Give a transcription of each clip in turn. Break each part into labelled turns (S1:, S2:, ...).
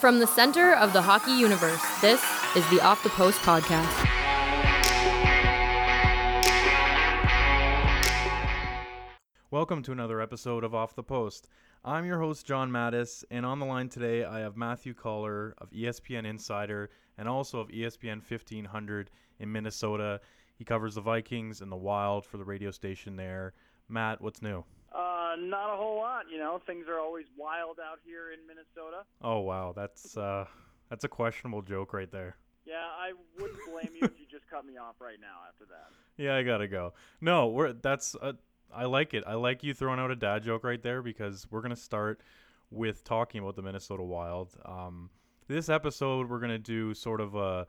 S1: From the center of the hockey universe, this is the Off the Post podcast.
S2: Welcome to another episode of Off the Post. I'm your host, John Matisz, and on the line today I have Matthew Coller of ESPN Insider and also of ESPN 1500 in Minnesota. He covers the Vikings and the Wild for the radio station there. Matt, what's new?
S3: Uh, not a whole lot. You know, things are always wild out here in Minnesota.
S2: Oh wow, that's uh, that's a questionable joke right there.
S3: Yeah, I wouldn't blame you if you just cut me off right now after that.
S2: Yeah, I gotta go. No, we're that's uh, I like it. I like you throwing out a dad joke right there because we're gonna start with talking about the Minnesota Wild. Um, this episode we're gonna do sort of a,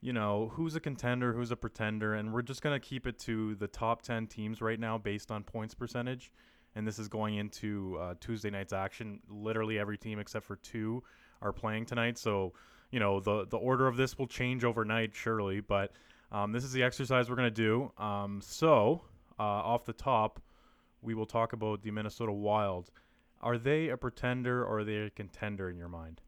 S2: you know, who's a contender, who's a pretender, and we're just gonna keep it to the top ten teams right now based on points percentage. And this is going into uh, Tuesday night's action. Literally every team except for two are playing tonight. So, you know, the the order of this will change overnight, surely. But um, this is the exercise we're gonna do. Um, so, uh, off the top, we will talk about the Minnesota Wild. Are they a pretender or are they a contender in your mind?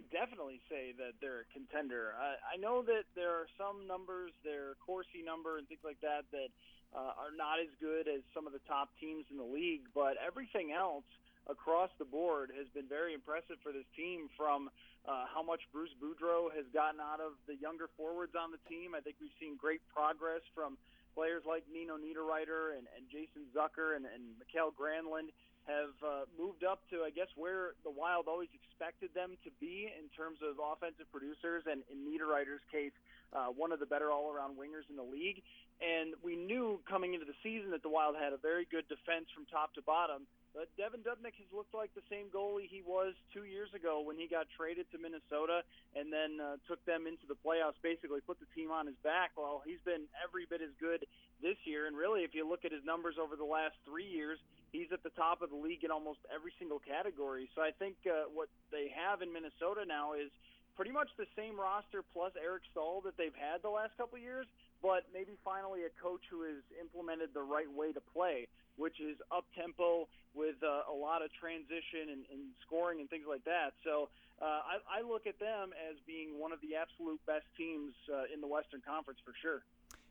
S3: Would definitely say that they're a contender. I, I know that there are some numbers, their Corsi number and things like that, that uh, are not as good as some of the top teams in the league, but everything else across the board has been very impressive for this team from uh, how much Bruce Boudreau has gotten out of the younger forwards on the team. I think we've seen great progress from players like Nino Niederreiter and, and Jason Zucker and, and Mikael Granlund have uh, moved up to, I guess, where the Wild always expected them to be in terms of offensive producers, and in Niederreiter's case, uh, one of the better all-around wingers in the league. And we knew coming into the season that the Wild had a very good defense from top to bottom. But Devan Dubnyk has looked like the same goalie he was two years ago when he got traded to Minnesota and then uh, took them into the playoffs, basically put the team on his back. Well, he's been every bit as good this year. And really, if you look at his numbers over the last three years, he's at the top of the league in almost every single category. So I think uh, what they have in Minnesota now is pretty much the same roster plus Eric Staal that they've had the last couple of years, but maybe finally a coach who has implemented the right way to play, which is up tempo with uh, a lot of transition and, and scoring and things like that. So uh, I, I look at them as being one of the absolute best teams uh, in the Western Conference for sure.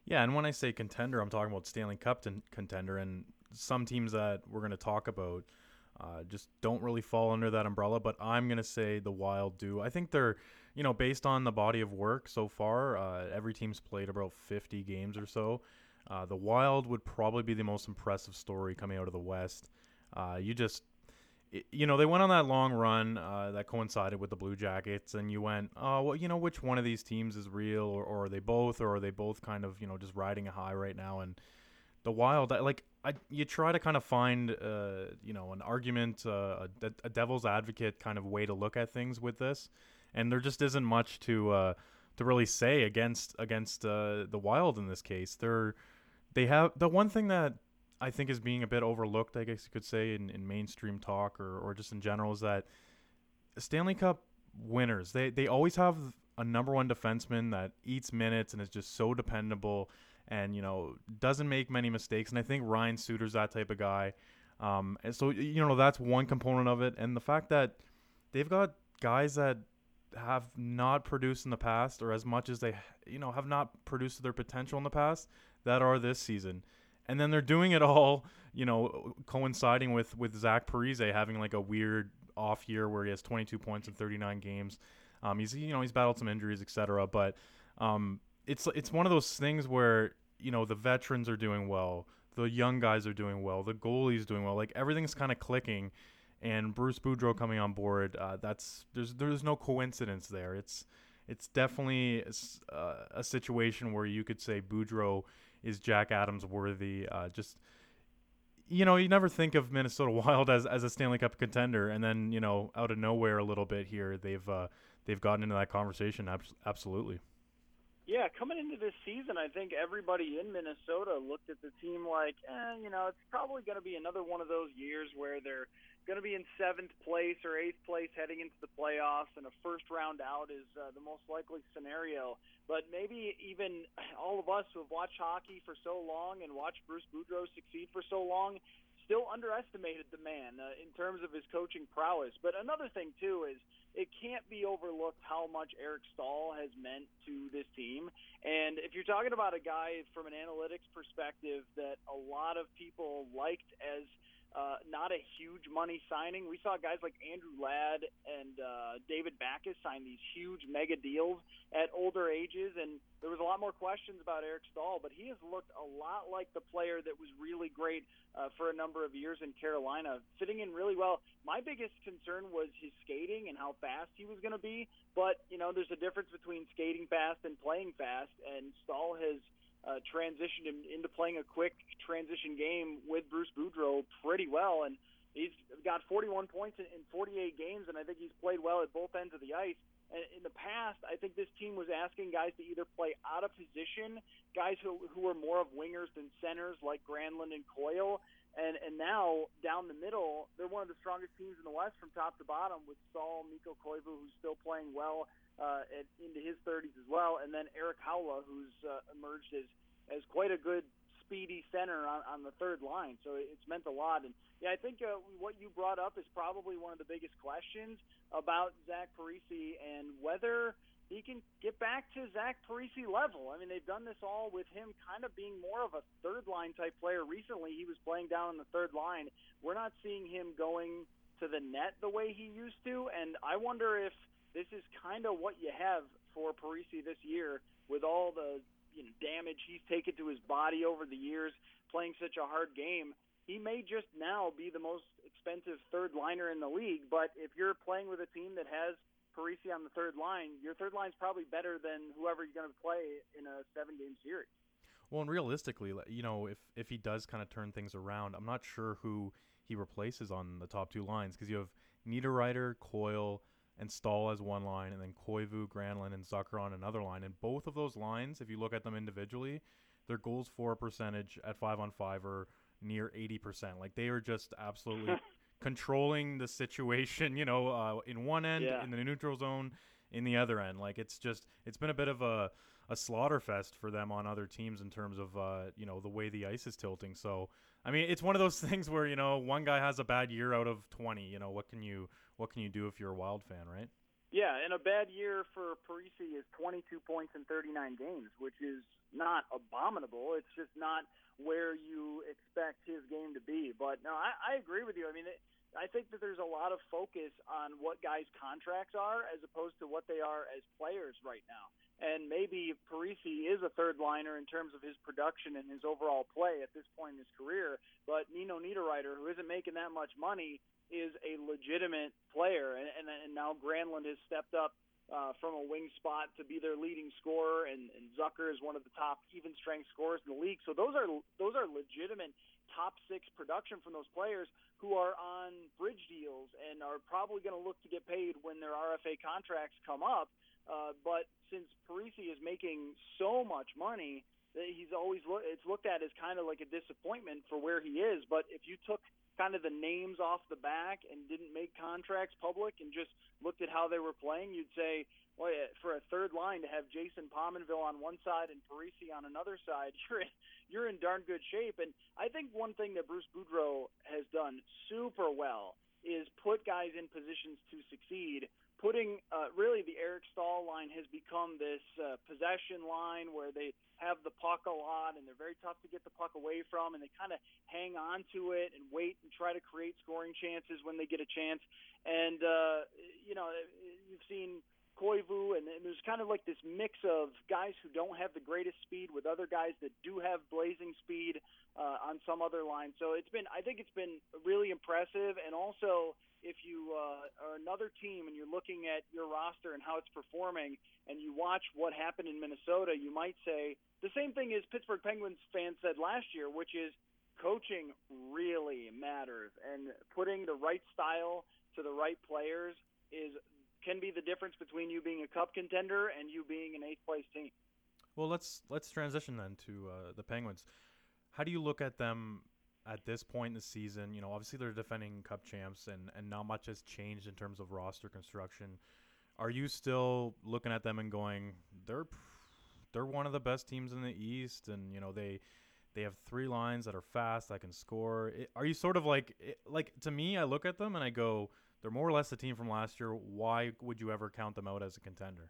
S2: Yeah, and when I say contender, I'm talking about Stanley Cup contender, and some teams that we're going to talk about uh, just don't really fall under that umbrella. But I'm going to say the Wild do. I think they're, you know, based on the body of work so far, uh, every team's played about 50 games or so. Uh, the Wild would probably be the most impressive story coming out of the West. Uh, you just, you know, they went on that long run uh, that coincided with the Blue Jackets, and you went, oh, well, you know, which one of these teams is real, or, or are they both, or are they both kind of, you know, just riding a high right now? And the Wild, like, I, you try to kind of find, uh, you know, an argument, uh, a, a devil's advocate kind of way to look at things with this, and there just isn't much to uh, to really say against against the Wild in this case. They're they have the one thing that I think is being a bit overlooked, I guess you could say, in, in mainstream talk or, or just in general, is that Stanley Cup winners they they always have a number one defenseman that eats minutes and is just so dependable and you know doesn't make many mistakes. And I think Ryan Suter's that type of guy. Um, and so you know that's one component of it, and the fact that they've got guys that have not produced in the past or as much as they you know have not produced their potential in the past that are this season and then they're doing it all, you know, coinciding with with Zach Parise having like a weird off year where he has 22 points in 39 games. Um, he's you know he's battled some injuries, etc. But um, it's it's one of those things where you know the veterans are doing well, the young guys are doing well, the goalie's doing well, like everything's kind of clicking. And Bruce Boudreau coming on board, uh, that's there's there's no coincidence there. It's it's definitely a, uh, a situation where you could say Boudreau is Jack Adams worthy. Uh, just you know, you never think of Minnesota Wild as, as a Stanley Cup contender, and then you know, out of nowhere, a little bit here, they've uh, they've gotten into that conversation. absolutely.
S3: Yeah, coming into this season, I think everybody in Minnesota looked at the team like, eh, you know, it's probably going to be another one of those years where they're going to be in seventh place or eighth place heading into the playoffs, and a first round out is uh, the most likely scenario. But maybe even all of us who have watched hockey for so long and watched Bruce Boudreau succeed for so long still underestimated the man uh, in terms of his coaching prowess. But another thing too is it can't be overlooked how much Eric Staal has meant to this team. And if you're talking about a guy from an analytics perspective that a lot of people liked as uh, not a huge money signing. We saw guys like Andrew Ladd and uh, David Backes sign these huge mega deals at older ages, and there was a lot more questions about Eric Staal, but he has looked a lot like the player that was really great uh, for a number of years in Carolina, fitting in really well. My biggest concern was his skating and how fast he was going to be, but you know, there's a difference between skating fast and playing fast, and Staal has uh, transitioned him into playing a quick transition game with Bruce Boudreau pretty well, and he's got 41 points in, in 48 games, and I think he's played well at both ends of the ice. And in the past, I think this team was asking guys to either play out of position, guys who who were more of wingers than centers, like Granlund and Coyle. And and now down the middle, they're one of the strongest teams in the West from top to bottom, with Staal, Mikko Koivu, who's still playing well uh, at, into his 30s as well, and then Erik Haula, who's uh, emerged as as quite a good speedy center on, on the third line. So it's meant a lot. And yeah, I think uh, what you brought up is probably one of the biggest questions about Zach Parise and whether he can get back to Zach Parise level. I mean, they've done this all with him kind of being more of a third line type player. Recently, he was playing down in the third line. We're not seeing him going to the net the way he used to, and I wonder if this is kind of what you have for Parise this year with all the you know, damage he's taken to his body over the years playing such a hard game. He may just now be the most expensive third liner in the league, but if you're playing with a team that has Parise on the third line, your third line's probably better than whoever you're going to play in a seven game series.
S2: Well, and realistically, you know, if if he does kind of turn things around, I'm not sure who he replaces on the top two lines because you have Niederreiter, Coyle, and Staal as one line, and then Koivu, Granlund, and Zucker on another line. And both of those lines, if you look at them individually, their goals for percentage at five on five are near 80%. Like they are just absolutely controlling the situation, you know, uh, in one end, yeah. in the neutral zone, in the other end. Like it's just, it's been a bit of a, a slaughter fest for them on other teams in terms of, uh, you know, the way the ice is tilting. So, I mean, it's one of those things where, you know, one guy has a bad year out of 20, you know, what can you, what can you do if you're a Wild fan, right?
S3: Yeah, and a bad year for Parise is 22 points in 39 games, which is not abominable. It's just not where you expect his game to be. But no, I, I agree with you. I mean, it, I think that there's a lot of focus on what guys' contracts are as opposed to what they are as players right now. And maybe Parise is a third liner in terms of his production and his overall play at this point in his career. But Nino Niederreiter, who isn't making that much money, is a legitimate player, and, and, and now Granlund has stepped up uh, from a wing spot to be their leading scorer, and, and Zucker is one of the top even strength scorers in the league. So those are those are legitimate top six production from those players who are on bridge deals and are probably going to look to get paid when their RFA contracts come up. Uh, but since Parise is making so much money, he's always lo- it's looked at as kind of like a disappointment for where he is. But if you took kind of the names off the back and didn't make contracts public and just looked at how they were playing, you'd say, well, for a third line to have Jason Pominville on one side and Parise on another side, you're in, you're in darn good shape. And I think one thing that Bruce Boudreau has done super well is put guys in positions to succeed. Putting uh, really the Eric Staal line has become this uh, possession line where they have the puck a lot, and they're very tough to get the puck away from, and they kind of hang on to it and wait and try to create scoring chances when they get a chance. And uh, you know, you've seen Koivu, and, and there's kind of like this mix of guys who don't have the greatest speed with other guys that do have blazing speed uh, on some other line. So it's been, I think it's been really impressive, and also if you uh, are another team and you're looking at your roster and how it's performing, and you watch what happened in Minnesota, you might say the same thing as Pittsburgh Penguins fans said last year, which is coaching really matters, and putting the right style to the right players is can be the difference between you being a cup contender and you being an eighth place team.
S2: Well, let's let's transition then to uh, the Penguins. How do you look at them at this point in the season? You know, obviously they're defending Cup champs, and and not much has changed in terms of roster construction. Are you still looking at them and going, they're they're one of the best teams in the East, and you know they they have three lines that are fast, that can score. It, are you sort of like like to me? I look at them and I go, they're more or less the team from last year. Why would you ever count them out as a contender?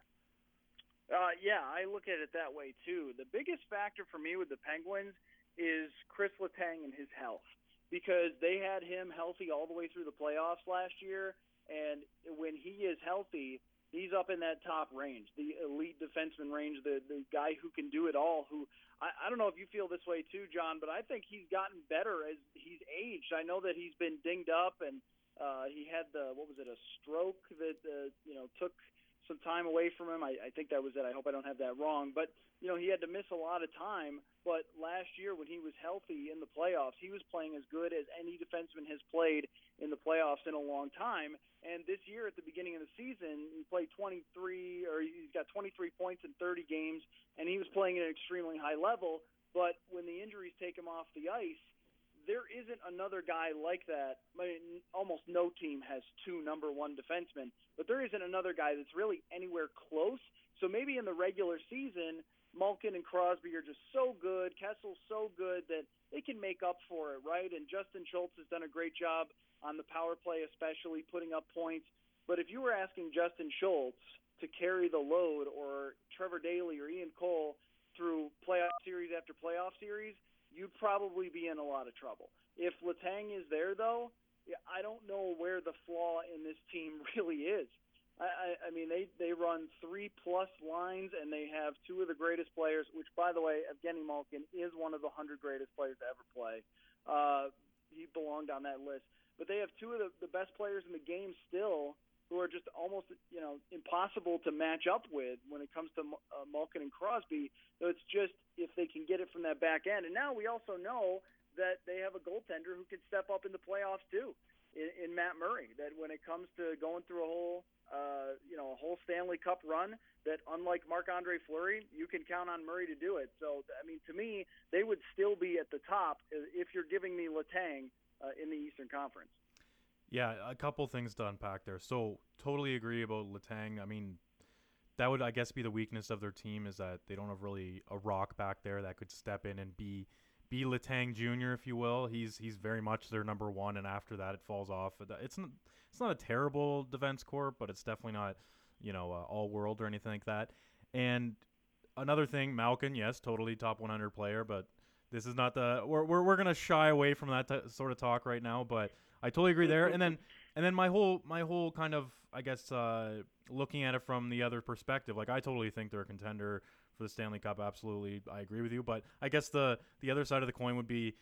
S3: Uh, yeah, I look at it that way too. The biggest factor for me with the Penguins is Chris Letang and his health because they had him healthy all the way through the playoffs last year, and when he is healthy, he's up in that top range, the elite defenseman range, the the guy who can do it all. Who I, I don't know if you feel this way too, John, but I think he's gotten better as he's aged. I know that he's been dinged up and uh, he had the what was it a stroke that uh, you know took some time away from him. I, I think that was it. I hope I don't have that wrong. But you know he had to miss a lot of time. But last year when he was healthy in the playoffs, he was playing as good as any defenseman has played in the playoffs in a long time. And this year at the beginning of the season, he played 23 or he's got 23 points in 30 games, and he was playing at an extremely high level. But when the injuries take him off the ice, there isn't another guy like that. I mean, almost no team has two number one defensemen, but there isn't another guy that's really anywhere close. So maybe in the regular season, Malkin and Crosby are just so good, Kessel's so good that they can make up for it, right? And Justin Schultz has done a great job on the power play, especially putting up points. But if you were asking Justin Schultz to carry the load, or Trevor Daley or Ian Cole through playoff series after playoff series, you'd probably be in a lot of trouble. If Letang is there, though, I don't know where the flaw in this team really is. I, I, I mean, they they run three plus lines, and they have two of the greatest players. Which, by the way, Evgeny Malkin is one of the hundred greatest players to ever play. Uh, he belonged on that list. But they have two of the, the best players in the game still, who are just almost you know impossible to match up with when it comes to uh, Malkin and Crosby. So it's just if they can get it from that back end. And now we also know that they have a goaltender who can step up in the playoffs too, in, in Matt Murray. That when it comes to going through a whole uh, you know a whole Stanley Cup run, that unlike Marc Andre Fleury, you can count on Murray to do it. So I mean, to me, they would still be at the top if you're giving me Letang uh, in the Eastern Conference.
S2: Yeah, a couple things to unpack there. So totally agree about Letang. I mean, that would I guess be the weakness of their team is that they don't have really a rock back there that could step in and be be Letang Jr. if you will. He's he's very much their number one, and after that it falls off. It's not it's not a terrible defense corps, but it's definitely not you know uh, all world or anything like that. And another thing, Malkin, yes, totally top 100 player, but this is not the we're we're, we're gonna shy away from that t- sort of talk right now, but I totally agree there. And then and then my whole my whole kind of I guess uh, looking at it from the other perspective, like I totally think they're a contender for the Stanley Cup. Absolutely, I agree with you. But I guess the the other side of the coin would be,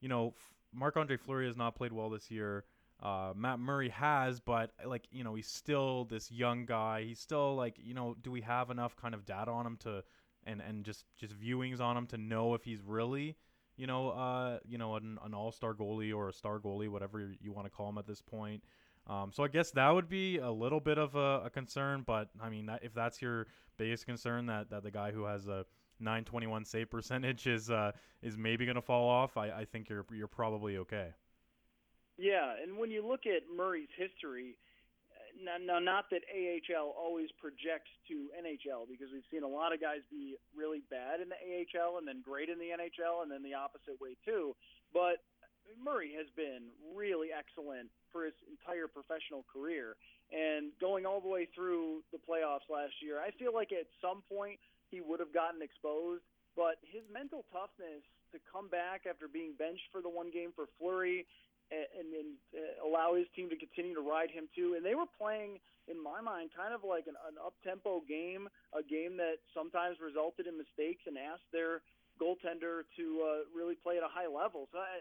S2: you know, Marc Andre Fleury has not played well this year. Uh, Matt Murray has, but like you know, he's still this young guy. He's still like you know, do we have enough kind of data on him to and and just just viewings on him to know if he's really you know uh you know an, an all-star goalie or a star goalie whatever you want to call him at this point um, so I guess that would be a little bit of a, a concern, but I mean, that, if that's your biggest concern, that, that the guy who has a 921 save percentage is uh, is maybe going to fall off, I, I think you're you're probably okay.
S3: Yeah, and when you look at Murray's history, now, now, not that AHL always projects to NHL because we've seen a lot of guys be really bad in the AHL and then great in the NHL and then the opposite way too. But Murray has been really excellent for his entire professional career and going all the way through the playoffs last year. I feel like at some point he would have gotten exposed but his mental toughness to come back after being benched for the one game for Fleury and, then uh, allow his team to continue to ride him too. And they were playing, in my mind, kind of like an, an up-tempo game, a game that sometimes resulted in mistakes and asked their goaltender to uh, really play at a high level. So I,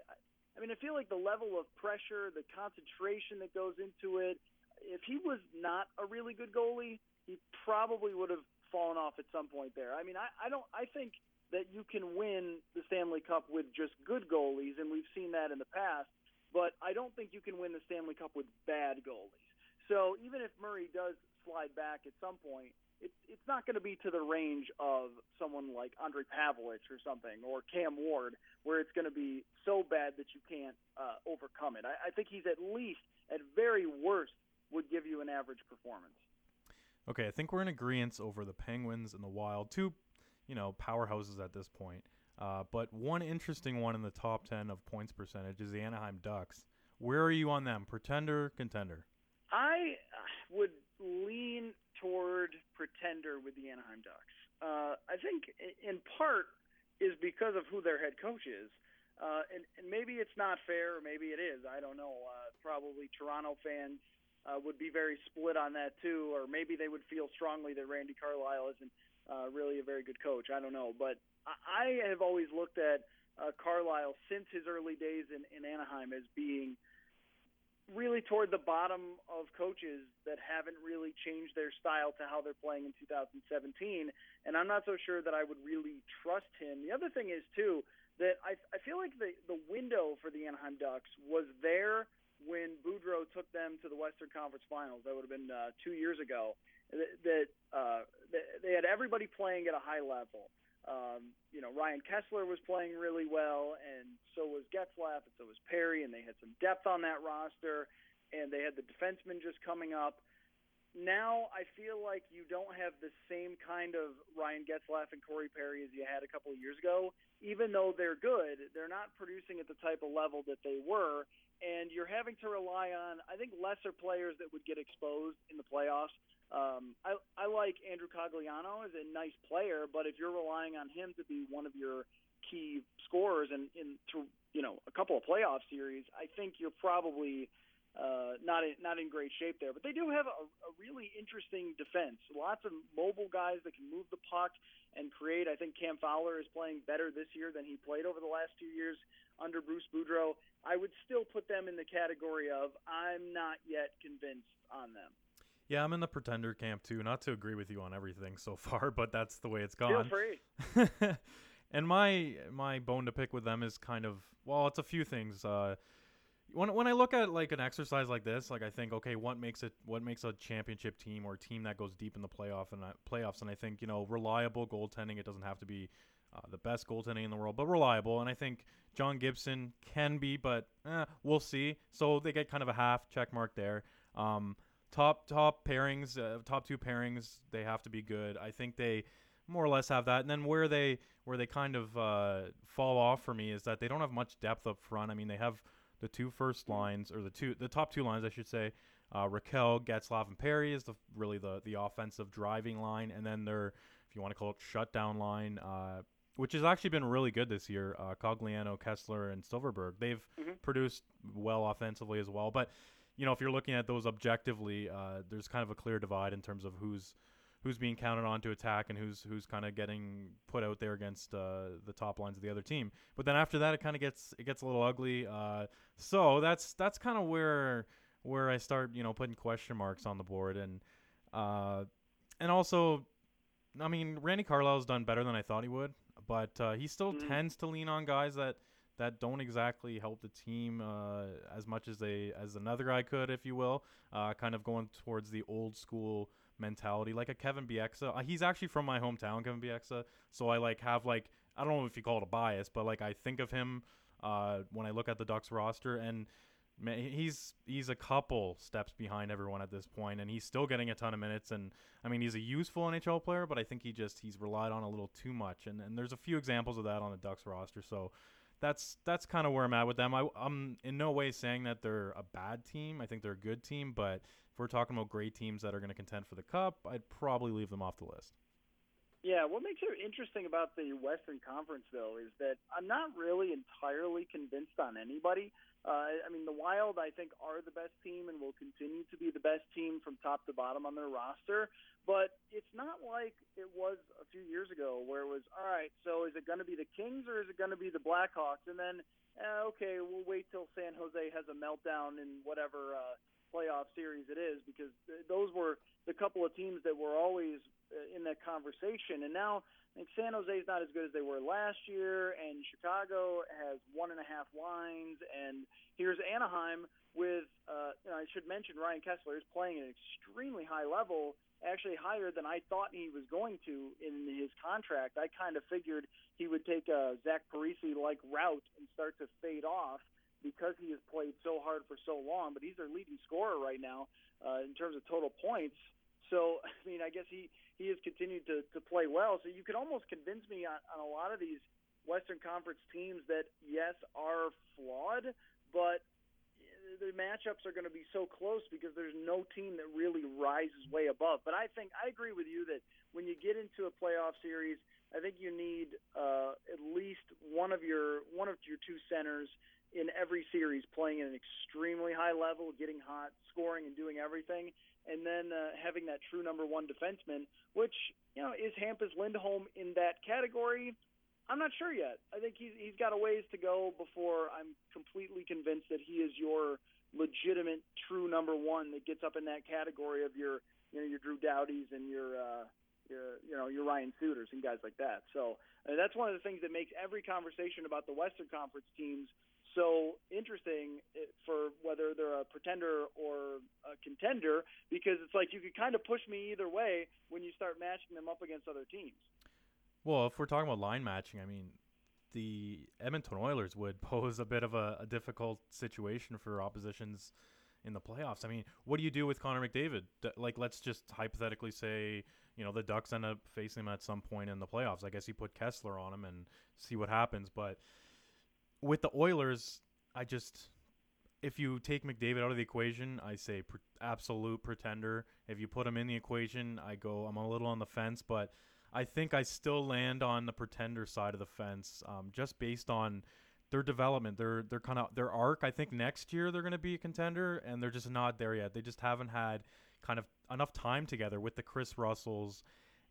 S3: I mean, I feel like the level of pressure, the concentration that goes into it. If he was not a really good goalie, he probably would have fallen off at some point there. I mean, I, I don't. I think that you can win the Stanley Cup with just good goalies, and we've seen that in the past but I don't think you can win the Stanley Cup with bad goalies. So even if Murray does slide back at some point, it, it's not going to be to the range of someone like Ondrej Pavelec or something, or Cam Ward, where it's going to be so bad that you can't uh, overcome it. I, I think he's at least, at very worst, would give you an average performance.
S2: Okay, I think we're in agreement over the Penguins and the Wild, two, you know, powerhouses at this point. Uh, but one interesting one in the top 10 of points percentage is the Anaheim Ducks. Where are you on them? Pretender, contender?
S3: I would lean toward pretender with the Anaheim Ducks. Uh, I think in part is because of who their head coach is. Uh, and, and maybe it's not fair, or maybe it is. I don't know. Uh, probably Toronto fans uh, would be very split on that too, or maybe they would feel strongly that Randy Carlyle isn't uh, really a very good coach. I don't know, but I have always looked at uh, Carlyle since his early days in, in Anaheim as being really toward the bottom of coaches that haven't really changed their style to how they're playing in 2017. And I'm not so sure that I would really trust him. The other thing is too that I, I feel like the the window for the Anaheim Ducks was there when Boudreau took them to the Western Conference Finals. That would have been uh, two years ago. That, that uh, they had everybody playing at a high level. Um, you know, Ryan Kesler was playing really well, and so was Getzlaf, and so was Perry, and they had some depth on that roster, and they had the defensemen just coming up. Now I feel like you don't have the same kind of Ryan Getzlaf and Corey Perry as you had a couple of years ago. Even though they're good, they're not producing at the type of level that they were, and you're having to rely on, I think, lesser players that would get exposed in the playoffs. Um, I, I like Andrew Cogliano as a nice player, but if you're relying on him to be one of your key scorers in, in through you know a couple of playoff series, I think you're probably uh, not in, not in great shape there. But they do have a, a really interesting defense. Lots of mobile guys that can move the puck and create. I think Cam Fowler is playing better this year than he played over the last two years under Bruce Boudreau. I would still put them in the category of I'm not yet convinced on them.
S2: Yeah, I'm in the pretender camp too. Not to agree with you on everything so far, but that's the way it's gone.
S3: Feel free.
S2: and my my bone to pick with them is kind of well, it's a few things. Uh, when when I look at like an exercise like this, like I think, okay, what makes it what makes a championship team or a team that goes deep in the playoff and uh, playoffs? And I think you know reliable goaltending. It doesn't have to be uh, the best goaltending in the world, but reliable. And I think John Gibson can be, but eh, we'll see. So they get kind of a half check mark there. Um, top top pairings, uh, top two pairings, they have to be good. I think they more or less have that. And then where they where they kind of uh, fall off for me is that they don't have much depth up front. I mean, they have the two first lines or the two the top two lines, I should say. Uh, Rakell, Getzlaf, and Perry is the really the the offensive driving line, and then their if you want to call it shutdown line. Uh, which has actually been really good this year. Uh, Cogliano, Kesler, and Silfverberg. They've mm-hmm. produced well offensively as well. But you know, if you're looking at those objectively, uh, there's kind of a clear divide in terms of who's who's being counted on to attack and who's who's kind of getting put out there against uh, the top lines of the other team. But then after that, it kind of gets it gets a little ugly. Uh, so that's that's kind of where where I start, you know, putting question marks on the board and uh, and also, I mean, Randy Carlyle's done better than I thought he would, but uh, he still mm-hmm. tends to lean on guys that that don't exactly help the team uh, as much as they as another guy could, if you will. Uh, kind of going towards the old school mentality, like a Kevin Bieksa. Uh, he's actually from my hometown, Kevin Bieksa. So I like have like I don't know if you call it a bias, but like I think of him uh, when I look at the Ducks roster and. Man, he's he's a couple steps behind everyone at this point, and he's still getting a ton of minutes. And I mean, he's a useful NHL player, but I think he just he's relied on a little too much. And and there's a few examples of that on the Ducks roster. So that's that's kind of where I'm at with them. I, am in no way saying that they're a bad team. I think they're a good team, but if we're talking about great teams that are going to contend for the cup, I'd probably leave them off the list.
S3: Yeah, what makes it interesting about the Western Conference, though, is that I'm not really entirely convinced on anybody. Uh, I mean, the Wild, I think, are the best team and will continue to be the best team from top to bottom on their roster. But it's not like it was a few years ago where it was, all right, so is it going to be the Kings or is it going to be the Blackhawks? And then, uh, okay, we'll wait till San Jose has a meltdown in whatever uh, playoff series it is because th- those were the couple of teams that were always uh, in that conversation. And now I think San Jose is not as good as they were last year, and Chicago has one and a half lines, and here's Anaheim with, uh, you know, I should mention Ryan Kesler is playing at an extremely high level, actually higher than I thought he was going to in his contract. I kind of figured he would take a Zach Parise like route and start to fade off because he has played so hard for so long. But he's their leading scorer right now uh, in terms of total points. So I mean, I guess he he has continued to to play well. So you could almost convince me on, on a lot of these Western Conference teams that yes are flawed, but the matchups are going to be so close because there's no team that really rises way above. But I think I agree with you that when you get into a playoff series, I think you need uh, at least one of your one of your two centers in every series playing at an extremely high level, getting hot, scoring, and doing everything and then uh, having that true number one defenseman, which you know is Hampus Lindholm in that category. I'm not sure yet. I think he's he's got a ways to go before I'm completely convinced that he is your legitimate true number one that gets up in that category of your you know your Drew Doughties and your uh, your you know your Ryan Suters and guys like that. So uh, that's one of the things that makes every conversation about the Western Conference teams so interesting eh, for whether they're a pretender or a contender because it's like you could kind of push me either way when you start matching them up against other teams.
S2: Well, if we're talking about line matching, I mean, the Edmonton Oilers would pose a bit of a, a difficult situation for oppositions in the playoffs. I mean, what do you do with Connor McDavid? Like, let's just hypothetically say, you know, the Ducks end up facing him at some point in the playoffs. I guess you put Kesler on him and see what happens. But with the Oilers, I just if you take McDavid out of the equation, I say absolute pretender. If you put him in the equation, I go I'm a little on the fence, but I think I still land on the pretender side of the fence, um, just based on their development, their their kind of their arc. I think next year they're going to be a contender, and they're just not there yet. They just haven't had kind of enough time together with the Kris Russells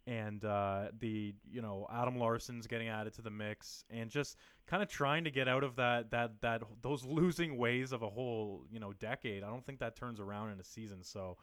S2: and uh, the you know Adam Larsson's getting added to the mix, and just kind of trying to get out of that that that those losing ways of a whole you know decade. I don't think that turns around in a season. So,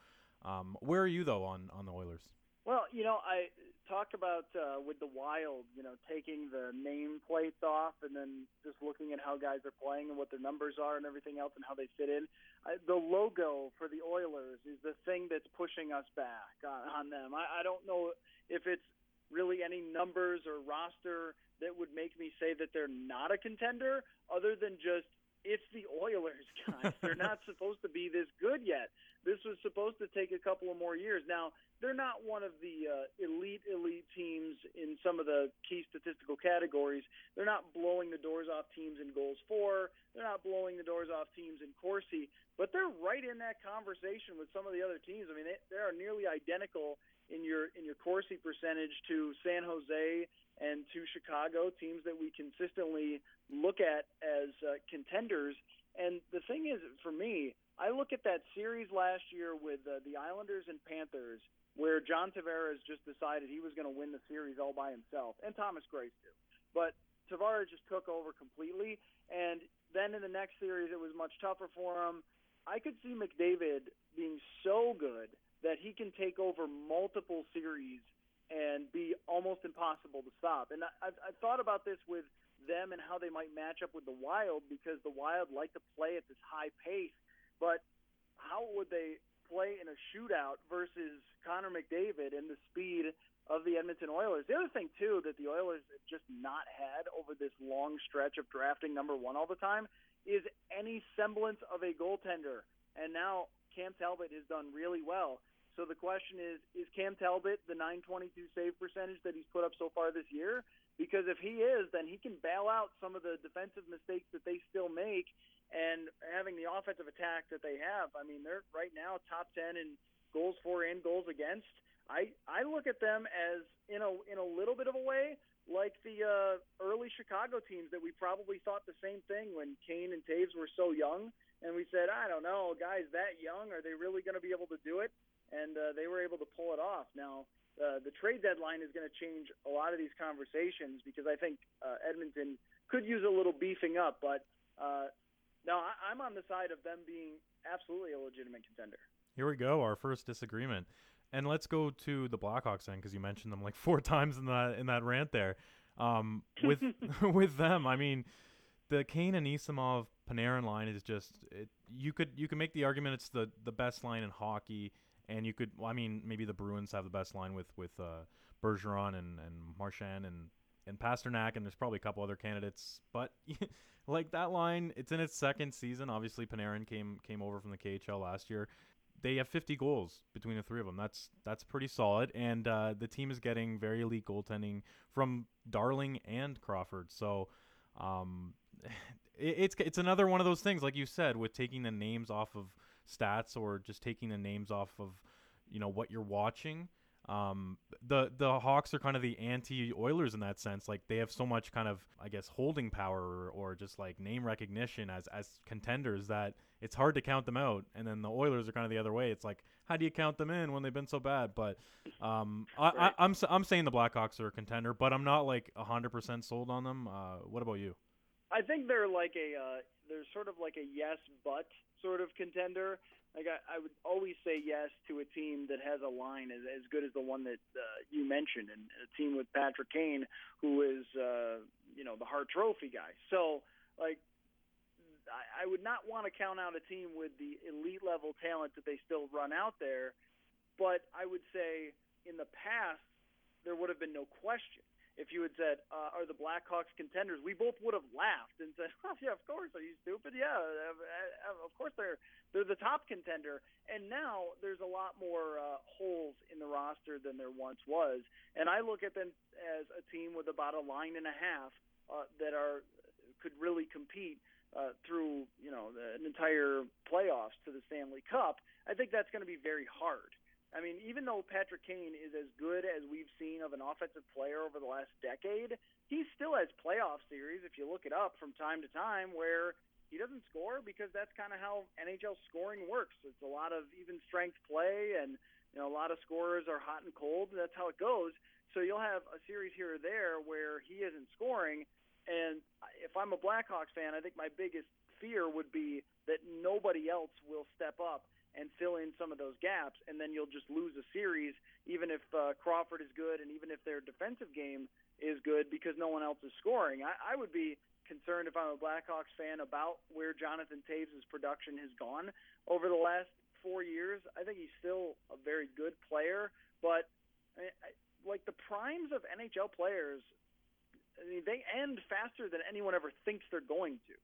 S2: um, where are you though on on the Oilers?
S3: Well, you know, I talk about uh, with the Wild, you know, taking the name plates off and then just looking at how guys are playing and what their numbers are and everything else and how they fit in. I, the logo for the Oilers is the thing that's pushing us back on, on them. I, I don't know if it's really any numbers or roster that would make me say that they're not a contender, other than just it's the Oilers, guys. They're not supposed to be this good yet. This was supposed to take a couple of more years. Now, they're not one of the uh, elite, elite teams in some of the key statistical categories. They're not blowing the doors off teams in goals for. They're not blowing the doors off teams in Corsi, but they're right in that conversation with some of the other teams. I mean, they, they are nearly identical in your in your Corsi percentage to San Jose and to Chicago, teams that we consistently look at as uh, contenders. And the thing is, for me, I look at that series last year with uh, the Islanders and Panthers, where John Tavares just decided he was going to win the series all by himself, and Thomas Greiss too. But Tavares just took over completely, and then in the next series, it was much tougher for him. I could see McDavid being so good that he can take over multiple series and be almost impossible to stop. And I, I've, I've thought about this with them and how they might match up with the Wild because the Wild like to play at this high pace. But how would they play in a shootout versus Connor McDavid and the speed of the Edmonton Oilers? The other thing too that the Oilers have just not had over this long stretch of drafting number one all the time is any semblance of a goaltender. And now Cam Talbot has done really well. So the question is, is Cam Talbot the 922 save percentage that he's put up so far this year? Because if he is, then he can bail out some of the defensive mistakes that they still make and having the offensive attack that they have. I mean, they're right now top 10 in goals for and goals against. I I look at them as in a in a little bit of a way like the uh, early Chicago teams that we probably thought the same thing when Kane and Toews were so young, and we said, I don't know, guys that young, are they really going to be able to do it? And uh, they were able to pull it off. Now, uh, the trade deadline is going to change a lot of these conversations because I think uh, Edmonton could use a little beefing up. But uh, no, I, I'm on the side of them being absolutely a legitimate contender.
S2: Here we go, our first disagreement. And let's go to the Blackhawks then, because you mentioned them like four times in that in that rant there. Um, with with them, I mean, the Kane and Anisimov Panarin line is just it, you could you can make the argument it's the the best line in hockey, and you could well, I mean maybe the Bruins have the best line with with uh, Bergeron and and Marchand and and Pastrnak, and there's probably a couple other candidates, but like that line, it's in its second season. Obviously, Panarin came came over from the KHL last year, they have 50 goals between the three of them. That's that's pretty solid, and uh, the team is getting very elite goaltending from Darling and Crawford. So um, it, it's it's another one of those things, like you said, with taking the names off of stats or just taking the names off of you know what you're watching. Um, the the Hawks are kind of the anti Oilers in that sense. Like they have so much kind of I guess holding power or, or just like name recognition as as contenders that it's hard to count them out. And then the Oilers are kind of the other way. It's like how do you count them in when they've been so bad? But um, I, I, I'm I'm saying the Blackhawks are a contender, but I'm not like hundred percent sold on them. Uh, what about you?
S3: I think they're like a uh, they're sort of like a yes but sort of contender. Like I, I would always say yes to a team that has a line as, as good as the one that uh, you mentioned, and a team with Patrick Kane, who is uh, you know the Hart Trophy guy. So like I, I would not want to count out a team with the elite level talent that they still run out there, but I would say in the past there would have been no question if you had said, uh, "Are the Blackhawks contenders?" We both would have laughed and said, "Oh yeah, of course. Are you stupid? Yeah, of course they're they're the top contender." And now there's a lot more uh, holes in the roster than there once was, and I look at them as a team with about a line and a half uh, that are could really compete uh, through you know an entire playoffs to the Stanley Cup. I think that's going to be very hard. I mean, even though Patrick Kane is as good as we've seen of an offensive player over the last decade, he still has playoff series, if you look it up from time to time, where he doesn't score because that's kind of how NHL scoring works. It's a lot of even strength play, and you know a lot of scorers are hot and cold. That's how it goes. So you'll have a series here or there where he isn't scoring, and if I'm a Blackhawks fan, I think my biggest fear would be that nobody else will step up and fill in some of those gaps, and then you'll just lose a series, even if uh, Crawford is good and even if their defensive game is good because no one else is scoring. I, I would be concerned if I'm a Blackhawks fan about where Jonathan Toews' production has gone over the last four years. I think he's still a very good player, but I, I, like the primes of NHL players, I mean, they end faster than anyone ever thinks they're going to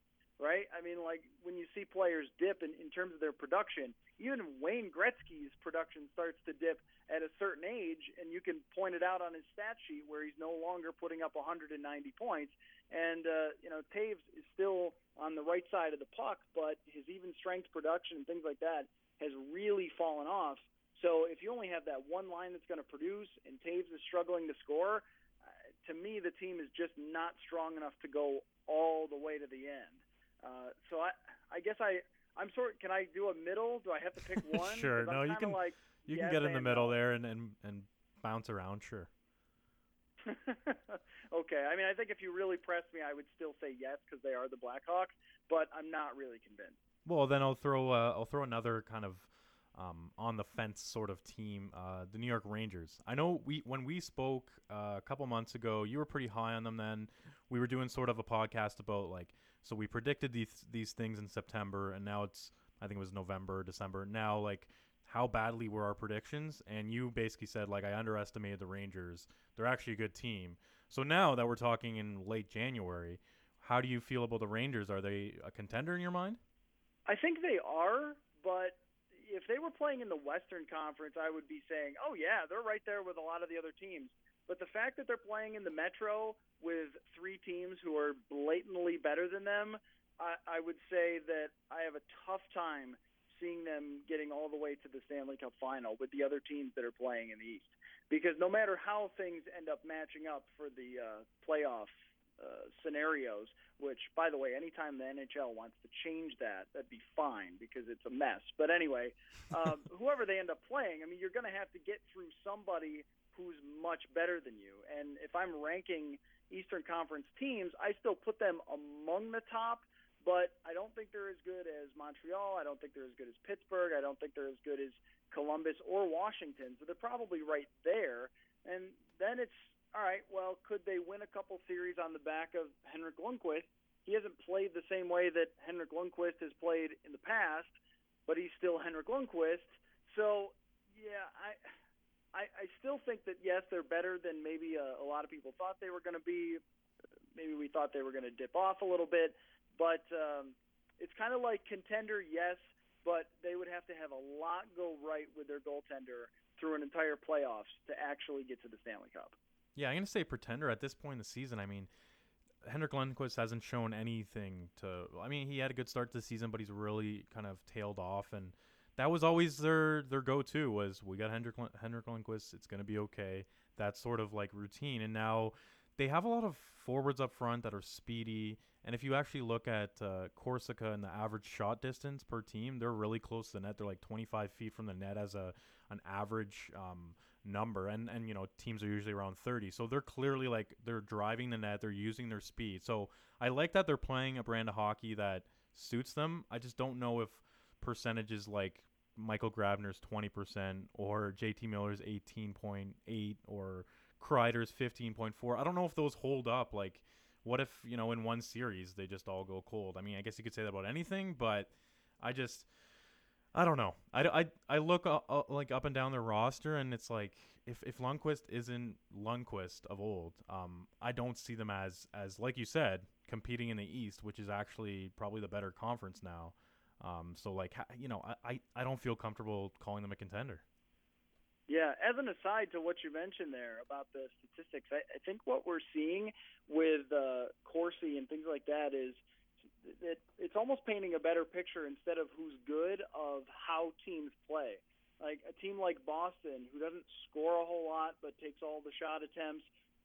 S3: right? I mean, like when you see players dip in, in terms of their production, even Wayne Gretzky's production starts to dip at a certain age, and you can point it out on his stat sheet where he's no longer putting up 190 points. And uh, you know, Toews is still on the right side of the puck, but his even strength production and things like that has really fallen off. So if you only have that one line that's going to produce, and Toews is struggling to score, uh, to me the team is just not strong enough to go all the way to the end. Uh, so I, I guess I, I'm sort. Can I do a middle? Do I have to pick one?
S2: sure. No, you can.
S3: Like,
S2: you
S3: yes
S2: can get in the middle
S3: no.
S2: there and, and and bounce around. Sure.
S3: okay. I mean, I think if you really press me, I would still say yes because they are the Blackhawks, but I'm not really convinced.
S2: Well, then I'll throw uh, I'll throw another kind of um, on the fence sort of team, uh, the New York Rangers. I know we when we spoke uh, a couple months ago, you were pretty high on them. Then we were doing sort of a podcast about like so we predicted these these things in September, and now it's I think it was November, December. Now like how badly were our predictions? And you basically said like I underestimated the Rangers. They're actually a good team. So now that we're talking in late January, how do you feel about the Rangers? Are they a contender in your mind?
S3: I think they are, but if they were playing in the Western Conference, I would be saying, "Oh yeah, they're right there with a lot of the other teams." But the fact that they're playing in the Metro with three teams who are blatantly better than them, I, I would say that I have a tough time seeing them getting all the way to the Stanley Cup final with the other teams that are playing in the East. Because no matter how things end up matching up for the uh, playoff uh, scenarios, which, by the way, anytime the NHL wants to change that, that'd be fine because it's a mess. But anyway, um, whoever they end up playing, I mean, you're going to have to get through somebody who's much better than you. And if I'm ranking Eastern Conference teams, I still put them among the top, but I don't think they're as good as Montreal. I don't think they're as good as Pittsburgh. I don't think they're as good as Columbus or Washington. So they're probably right there. And then it's all right. Well, could they win a couple series on the back of Henrik Lundqvist? He hasn't played the same way that Henrik Lundqvist has played in the past, but he's still Henrik Lundqvist. So, yeah, I I, I still think that yes, they're better than maybe a, a lot of people thought they were going to be. Maybe we thought they were going to dip off a little bit, but um, it's kind of like contender, yes, but they would have to have a lot go right with their goaltender through an entire playoffs to actually get to the Stanley Cup.
S2: Yeah, I'm going to say pretender at this point in the season. I mean, Henrik Lundqvist hasn't shown anything to. I mean, he had a good start to the season, but he's really kind of tailed off, and that was always their their go to was we got Henrik Henrik Lundqvist. It's going to be okay. That sort of like routine, and now they have a lot of forwards up front that are speedy. And if you actually look at uh, Corsica and the average shot distance per team, they're really close to the net. They're like 25 feet from the net as a an average um, number, and and you know teams are usually around 30. So they're clearly like they're driving the net. They're using their speed. So I like that they're playing a brand of hockey that suits them. I just don't know if percentages like Michael Grabner's 20% or JT Miller's 18.8 or Kreider's 15.4. I don't know if those hold up. Like, what if, you know, in one series they just all go cold? I mean, I guess you could say that about anything, but I just, I don't know. I, I, I look uh, uh, like up and down their roster, and it's like if if Lundqvist isn't Lundqvist of old, um, I don't see them as as like you said competing in the East, which is actually probably the better conference now. Um, so like you know, I, I don't feel comfortable calling them a contender.
S3: Yeah, as an aside to what you mentioned there about the statistics, I, I think what we're seeing with uh, Corsi and things like that is that it's almost painting a better picture instead of who's good of how teams play. Like a team like Boston, who doesn't score a whole lot but takes all the shot attempts,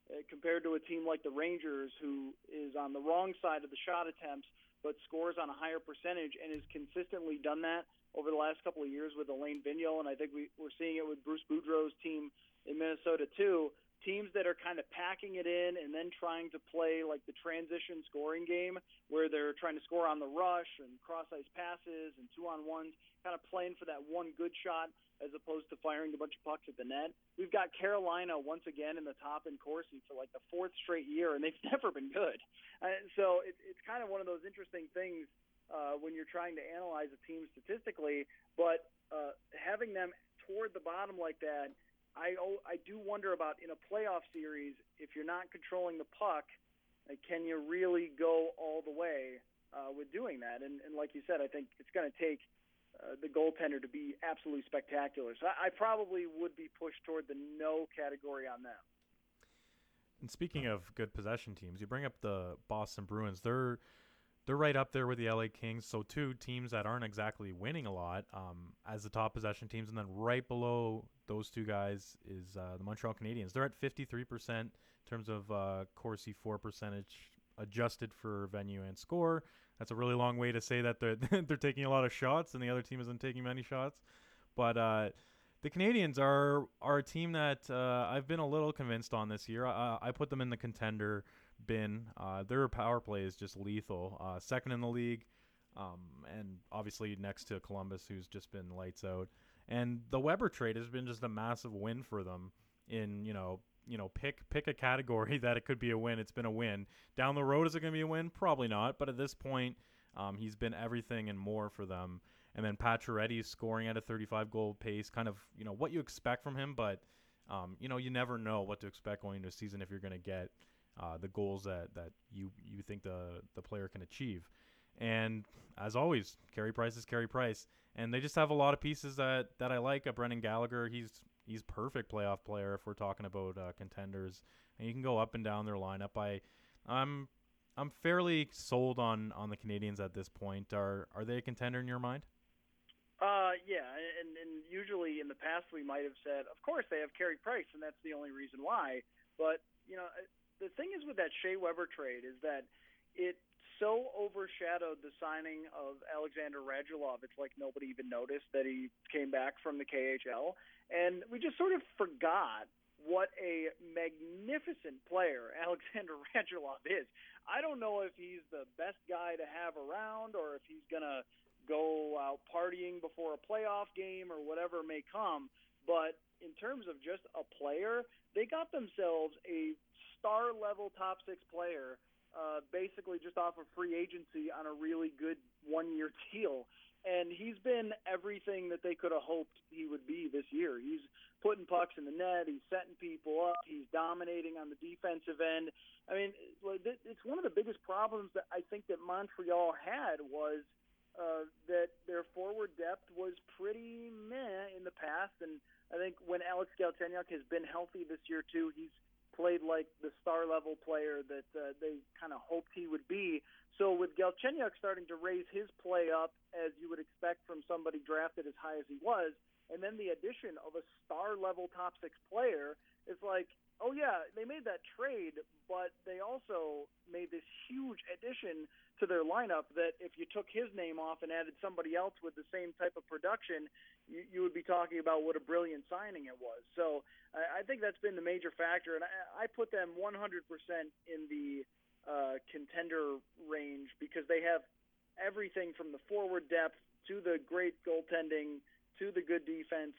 S3: uh, compared to a team like the Rangers, who is on the wrong side of the shot attempts but scores on a higher percentage and has consistently done that over the last couple of years with Alain Vigneault, and I think we, we're seeing it with Bruce Boudreau's team in Minnesota too. Teams that are kind of packing it in and then trying to play like the transition scoring game, where they're trying to score on the rush and cross ice passes and two on ones, kind of playing for that one good shot as opposed to firing a bunch of pucks at the net. We've got Carolina once again in the top in Corsi for like the fourth straight year, and they've never been good. And so it, it's kind of one of those interesting things uh, when you're trying to analyze a team statistically. But uh, having them toward the bottom like that, I I do wonder about in a playoff series if you're not controlling the puck, like, can you really go all the way uh, with doing that? And, and like you said, I think it's going to take uh, the goaltender to be absolutely spectacular. So I, I probably would be pushed toward the no category on them.
S2: And speaking of good possession teams, you bring up the Boston Bruins. They're they're right up there with the LA Kings. So two teams that aren't exactly winning a lot um, as the top possession teams, and then right below those two guys is uh, the Montreal Canadiens. They're at 53% in terms of uh, Corsi for percentage adjusted for venue and score. That's a really long way to say that they're they're taking a lot of shots and the other team isn't taking many shots. But uh, the Canadiens are are a team that uh, I've been a little convinced on this year. I, I put them in the contender bin. Uh, their power play is just lethal. Uh, second in the league, um, and obviously next to Columbus, who's just been lights out. And the Weber trade has been just a massive win for them in you know you know, pick pick a category that it could be a win. It's been a win. Down the road, is it going to be a win? Probably not. But at this point, um, he's been everything and more for them. And then Pacioretty scoring at a 35 goal pace, kind of you know what you expect from him. But um, you know, you never know what to expect going into a season if you're going to get uh, the goals that that you you think the the player can achieve. And as always, Carey Price is Carey Price, and they just have a lot of pieces that that I like. Uh, Brendan Gallagher, he's he's perfect playoff player if we're talking about uh, contenders, and you can go up and down their lineup. I, I'm I'm fairly sold on on the Canadiens at this point. Are are they a contender in your mind?
S3: Uh, yeah, and and usually in the past we might have said, of course they have Carey Price, and that's the only reason why. But you know, the thing is with that Shea Weber trade is that it so overshadowed the signing of Alexander Radulov. It's like nobody even noticed that he came back from the KHL, and we just sort of forgot what a magnificent player Alexander Radulov is. I don't know if he's the best guy to have around or if he's going to go out partying before a playoff game or whatever may come, but in terms of just a player, they got themselves a star level top 6 player uh, basically just off of free agency on a really good one year deal. And he's been everything that they could have hoped he would be this year. He's putting pucks in the net. He's setting people up. He's dominating on the defensive end. I mean, it's one of the biggest problems that I think that Montreal had was uh, that their forward depth was pretty meh in the past. And I think when Alex Galchenyuk has been healthy this year too, he's played like the star level player that uh, they kind of hoped he would be. So with Galchenyuk starting to raise his play up as you would expect from somebody drafted as high as he was, and then the addition of a star level top six player, it's like oh yeah, they made that trade, but they also made this huge addition to their lineup that if you took his name off and added somebody else with the same type of production, you, you would be talking about what a brilliant signing it was. So I, I think that's been the major factor, and I, I put them 100% in the uh, contender range because they have everything from the forward depth to the great goaltending to the good defense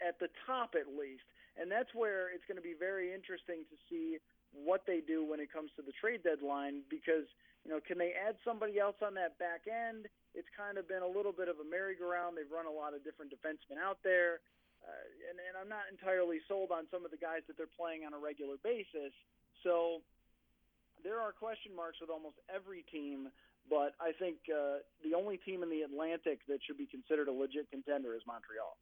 S3: at the top at least and that's where it's going to be very interesting to see what they do when it comes to the trade deadline because you know can they add somebody else on that back end it's kind of been a little bit of a merry-go-round they've run a lot of different defensemen out there uh, and, and I'm not entirely sold on some of the guys that they're playing on a regular basis so there are question marks with almost every team but I think uh, the only team in the Atlantic that should be considered a legit contender is Montreal.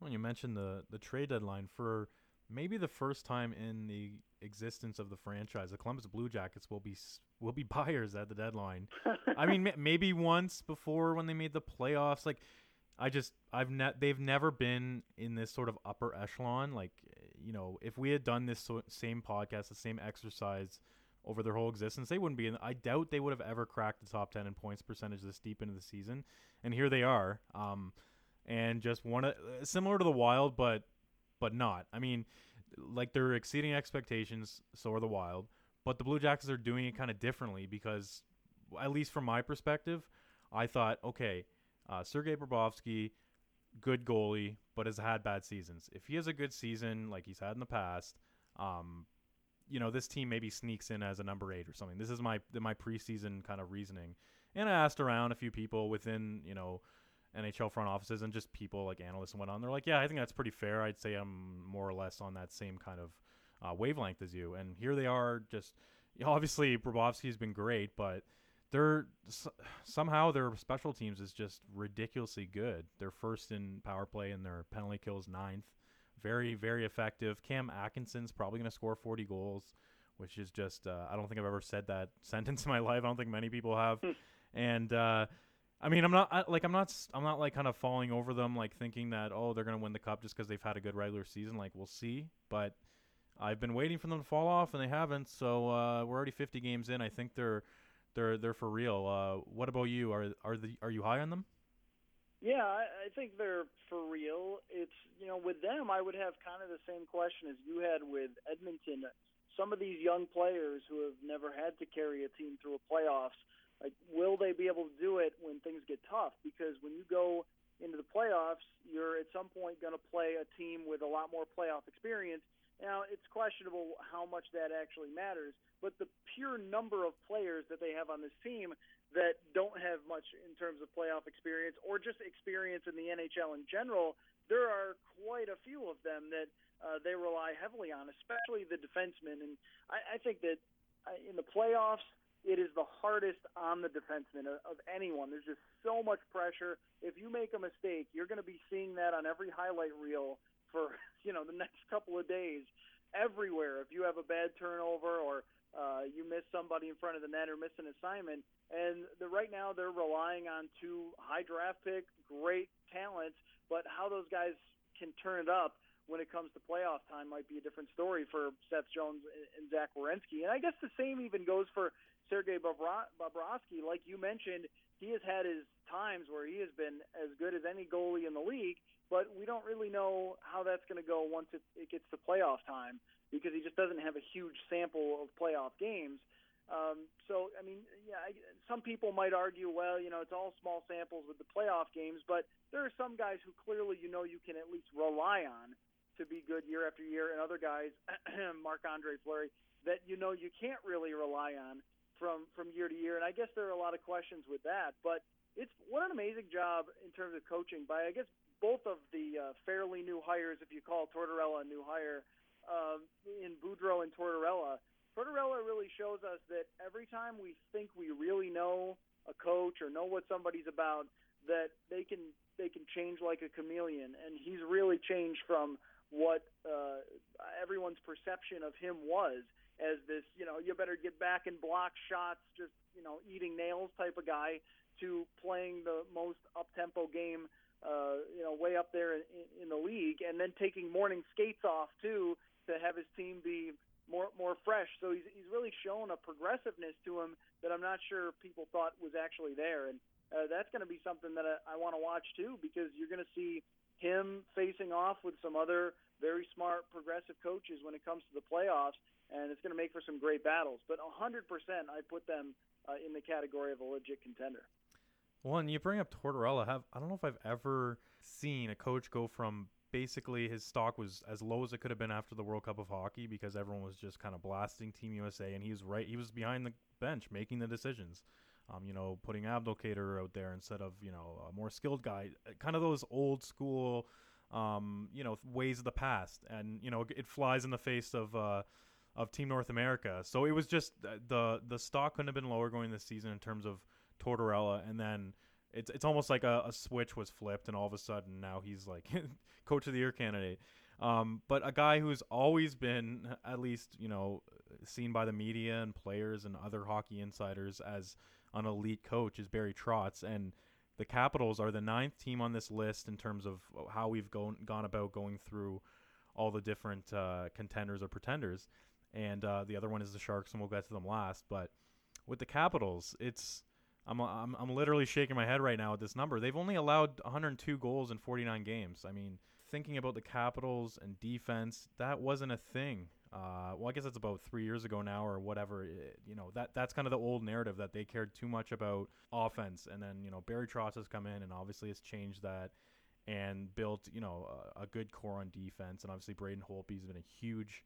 S2: When you mentioned the the trade deadline for maybe the first time in the existence of the franchise, the Columbus Blue Jackets will be will be buyers at the deadline. I mean, maybe once before when they made the playoffs. Like, I just I've ne- they've never been in this sort of upper echelon. Like, you know, if we had done this so- same podcast, the same exercise over their whole existence, they wouldn't be in. I doubt they would have ever cracked the top ten in points percentage this deep into the season, and here they are. Um, and just one of similar to the Wild, but but not. I mean, like they're exceeding expectations. So are the Wild, but the Blue Jackets are doing it kind of differently because, at least from my perspective, I thought, okay, uh, Sergei Bobrovsky, good goalie, but has had bad seasons. If he has a good season like he's had in the past, um, you know, this team maybe sneaks in as a number eight or something. This is my my preseason kind of reasoning. And I asked around a few people within, you know, NHL front offices and just people like analysts and whatnot. They're like, yeah, I think that's pretty fair. I'd say I'm more or less on that same kind of uh, wavelength as you. And here they are, just you know, obviously Bobrovsky's been great, but they're somehow their special teams is just ridiculously good. They're first in power play and their penalty kills ninth. Very, very effective. Cam Atkinson's probably going to score 40 goals, which is just, uh, I don't think I've ever said that sentence in my life. I don't think many people have. Hmm. and, uh, I mean, I'm not I, like I'm not I'm not like kind of falling over them like thinking that oh they're gonna win the cup just because they've had a good regular season. Like we'll see, but I've been waiting for them to fall off and they haven't. So uh, we're already 50 games in. I think they're they're they're for real. Uh, what about you? Are are the are you high on them?
S3: Yeah, I, I think they're for real. It's you know with them I would have kind of the same question as you had with Edmonton. Some of these young players who have never had to carry a team through a playoffs like, will they be able to do it when things get tough? Because when you go into the playoffs, you're at some point going to play a team with a lot more playoff experience. Now, it's questionable how much that actually matters, but the pure number of players that they have on this team that don't have much in terms of playoff experience or just experience in the NHL in general, there are quite a few of them that uh, they rely heavily on, especially the defensemen. And I, I think that uh, in the playoffs, it is the hardest on the defenseman of anyone. There's just so much pressure. If you make a mistake, you're going to be seeing that on every highlight reel for you know the next couple of days, everywhere. If you have a bad turnover or uh, you miss somebody in front of the net or miss an assignment. And the, right now they're relying on two high draft pick, great talents, but how those guys can turn it up when it comes to playoff time might be a different story for Seth Jones and Zach Werenski. And I guess the same even goes for Sergei Bobrovsky. Like you mentioned, he has had his times where he has been as good as any goalie in the league, but we don't really know how that's going to go once it, it gets to playoff time because he just doesn't have a huge sample of playoff games. Um, so, I mean, yeah, I, some people might argue, well, you know, it's all small samples with the playoff games, but there are some guys who clearly you know you can at least rely on to be good year after year, and other guys, Marc Andre Fleury, that you know you can't really rely on from from year to year. And I guess there are a lot of questions with that, but it's what an amazing job in terms of coaching by I guess both of the uh, fairly new hires, if you call Tortorella a new hire, um, in Boudreau and Tortorella. Tortorella really shows us that every time we think we really know a coach or know what somebody's about, that they can they can change like a chameleon, and he's really changed from what uh, everyone's perception of him was as this, you know, you better get back and block shots, just you know, eating nails type of guy, to playing the most up tempo game, uh, you know, way up there in, in the league, and then taking morning skates off too to have his team be more more fresh. So he's he's really shown a progressiveness to him that I'm not sure people thought was actually there, and uh, that's going to be something that I, I want to watch too because you're going to see him facing off with some other very smart progressive coaches when it comes to the playoffs, and it's going to make for some great battles. But 100%, I put them uh, in the category of a legit contender.
S2: Well, and you bring up Tortorella. Have I don't know if I've ever seen a coach go from basically his stock was as low as it could have been after the World Cup of Hockey because everyone was just kind of blasting Team USA, and he was right. He was behind the bench making the decisions. Um, you know, putting Abdelkader out there instead of you know a more skilled guy. Kind of those old school, um, you know, ways of the past, and you know it flies in the face of. Uh, of Team North America, so it was just uh, the the stock couldn't have been lower going this season in terms of Tortorella, and then it's it's almost like a, a, switch was flipped, and all of a sudden now he's like coach of the year candidate. Um, but a guy who's always been at least you know seen by the media and players and other hockey insiders as an elite coach is Barry Trotz, and the Capitals are the ninth team on this list in terms of how we've gone gone about going through all the different uh, contenders or pretenders, and uh, the other one is the Sharks, and we'll get to them last. But with the Capitals, it's I'm, I'm I'm literally shaking my head right now at this number. They've only allowed 102 goals in 49 games. I mean, thinking about the Capitals and defense, that wasn't a thing. Uh, well, I guess it's about three years ago now, or whatever. It, you know that that's kind of the old narrative that they cared too much about offense, and then you know Barry Trotz has come in and obviously has changed that and built you know a, a good core on defense, and obviously Braden Holtby's been a huge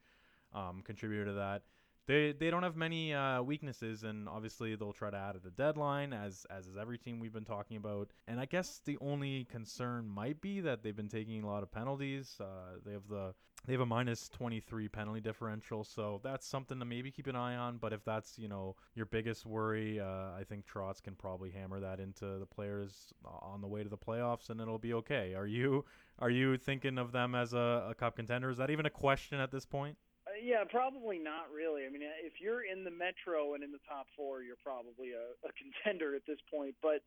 S2: um, contributor to that they they don't have many uh, weaknesses, and obviously they'll try to add at the deadline, as as is every team we've been talking about. And I guess the only concern might be that they've been taking a lot of penalties. Uh, they have the they have a minus 23 penalty differential, so that's something to maybe keep an eye on. But if that's you know your biggest worry, uh, I think Trotz can probably hammer that into the players on the way to the playoffs, and it'll be okay. Are you are you thinking of them as a, a cup contender? Is that even a question at this point?
S3: Yeah, probably not really. I mean, if you're in the Metro and in the top four, you're probably a, a contender at this point. But